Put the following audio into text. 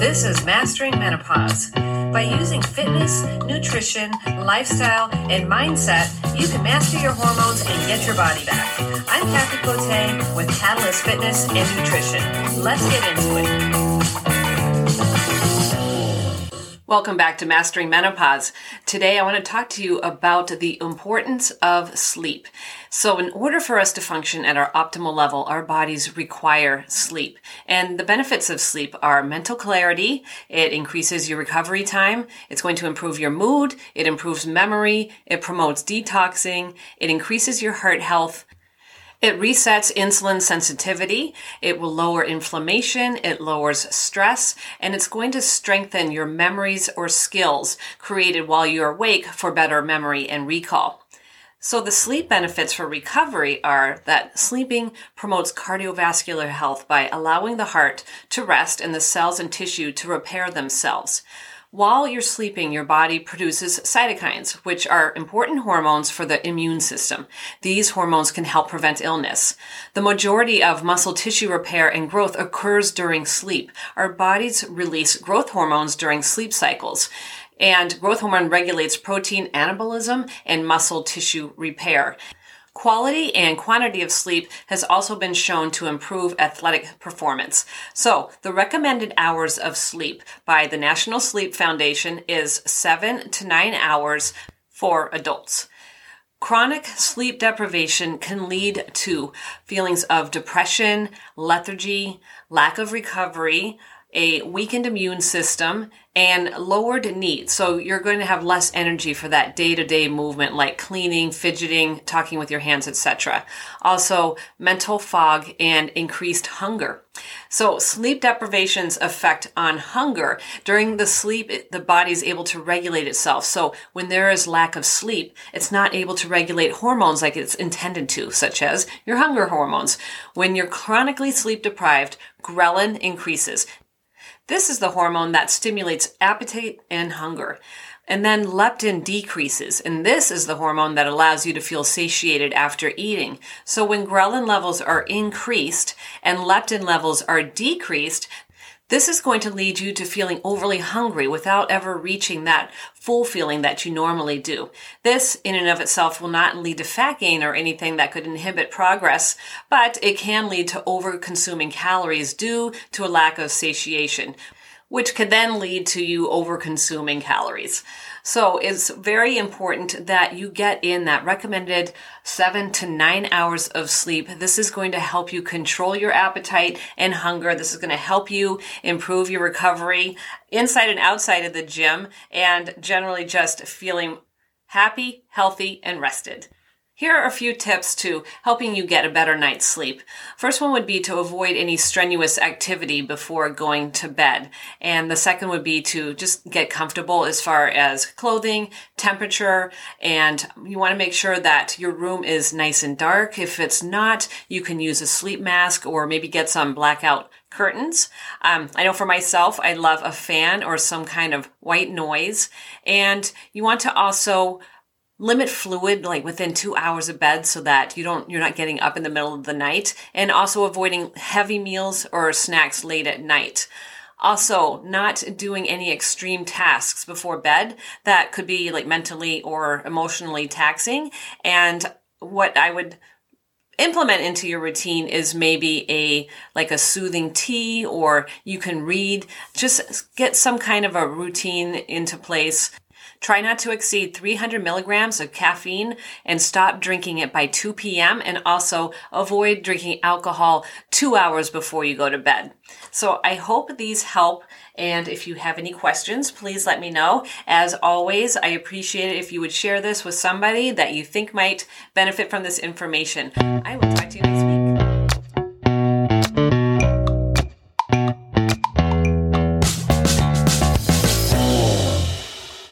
This is Mastering Menopause. By using fitness, nutrition, lifestyle, and mindset, you can master your hormones and get your body back. I'm Kathy Cote with Catalyst Fitness and Nutrition. Let's get into it. Welcome back to Mastering Menopause. Today I want to talk to you about the importance of sleep. So, in order for us to function at our optimal level, our bodies require sleep. And the benefits of sleep are mental clarity, it increases your recovery time, it's going to improve your mood, it improves memory, it promotes detoxing, it increases your heart health, it resets insulin sensitivity. It will lower inflammation. It lowers stress and it's going to strengthen your memories or skills created while you're awake for better memory and recall. So the sleep benefits for recovery are that sleeping promotes cardiovascular health by allowing the heart to rest and the cells and tissue to repair themselves. While you're sleeping, your body produces cytokines, which are important hormones for the immune system. These hormones can help prevent illness. The majority of muscle tissue repair and growth occurs during sleep. Our bodies release growth hormones during sleep cycles. And growth hormone regulates protein anabolism and muscle tissue repair. Quality and quantity of sleep has also been shown to improve athletic performance. So, the recommended hours of sleep by the National Sleep Foundation is 7 to 9 hours for adults. Chronic sleep deprivation can lead to feelings of depression, lethargy, lack of recovery, a weakened immune system, and lowered NEAT. So you're going to have less energy for that day-to-day movement like cleaning, fidgeting, talking with your hands, etc. Also, mental fog and increased hunger. So sleep deprivation's effect on hunger. During the sleep, the body is able to regulate itself. So when there is lack of sleep, it's not able to regulate hormones like it's intended to, such as your hunger hormones. When you're chronically sleep deprived, ghrelin increases. This is the hormone that stimulates appetite and hunger. And then leptin decreases, and this is the hormone that allows you to feel satiated after eating. So when ghrelin levels are increased and leptin levels are decreased, this is going to lead you to feeling overly hungry without ever reaching that full feeling that you normally do. This, in and of itself, will not lead to fat gain or anything that could inhibit progress, but it can lead to over consuming calories due to a lack of satiation which could then lead to you over consuming calories. So it's very important that you get in that recommended seven to nine hours of sleep. This is going to help you control your appetite and hunger. This is going to help you improve your recovery inside and outside of the gym and generally just feeling happy, healthy, and rested. Here are a few tips to helping you get a better night's sleep. First one would be to avoid any strenuous activity before going to bed. And the second would be to just get comfortable as far as clothing, temperature, and you want to make sure that your room is nice and dark. If it's not, you can use a sleep mask or maybe get some blackout curtains. Um, I know for myself, I love a fan or some kind of white noise. And you want to also limit fluid like within two hours of bed so that you don't you're not getting up in the middle of the night and also avoiding heavy meals or snacks late at night. Also not doing any extreme tasks before bed that could be like mentally or emotionally taxing. And what i would implement into your routine is maybe a like a soothing tea or you can read. Just get some kind of a routine into place Try not to exceed 300 milligrams of caffeine and stop drinking it by 2 p.m. and also avoid drinking alcohol two hours before you go to bed. So I hope these help. And if you have any questions, please let me know. As always, I appreciate it if you would share this with somebody that you think might benefit from this information. I will talk to you next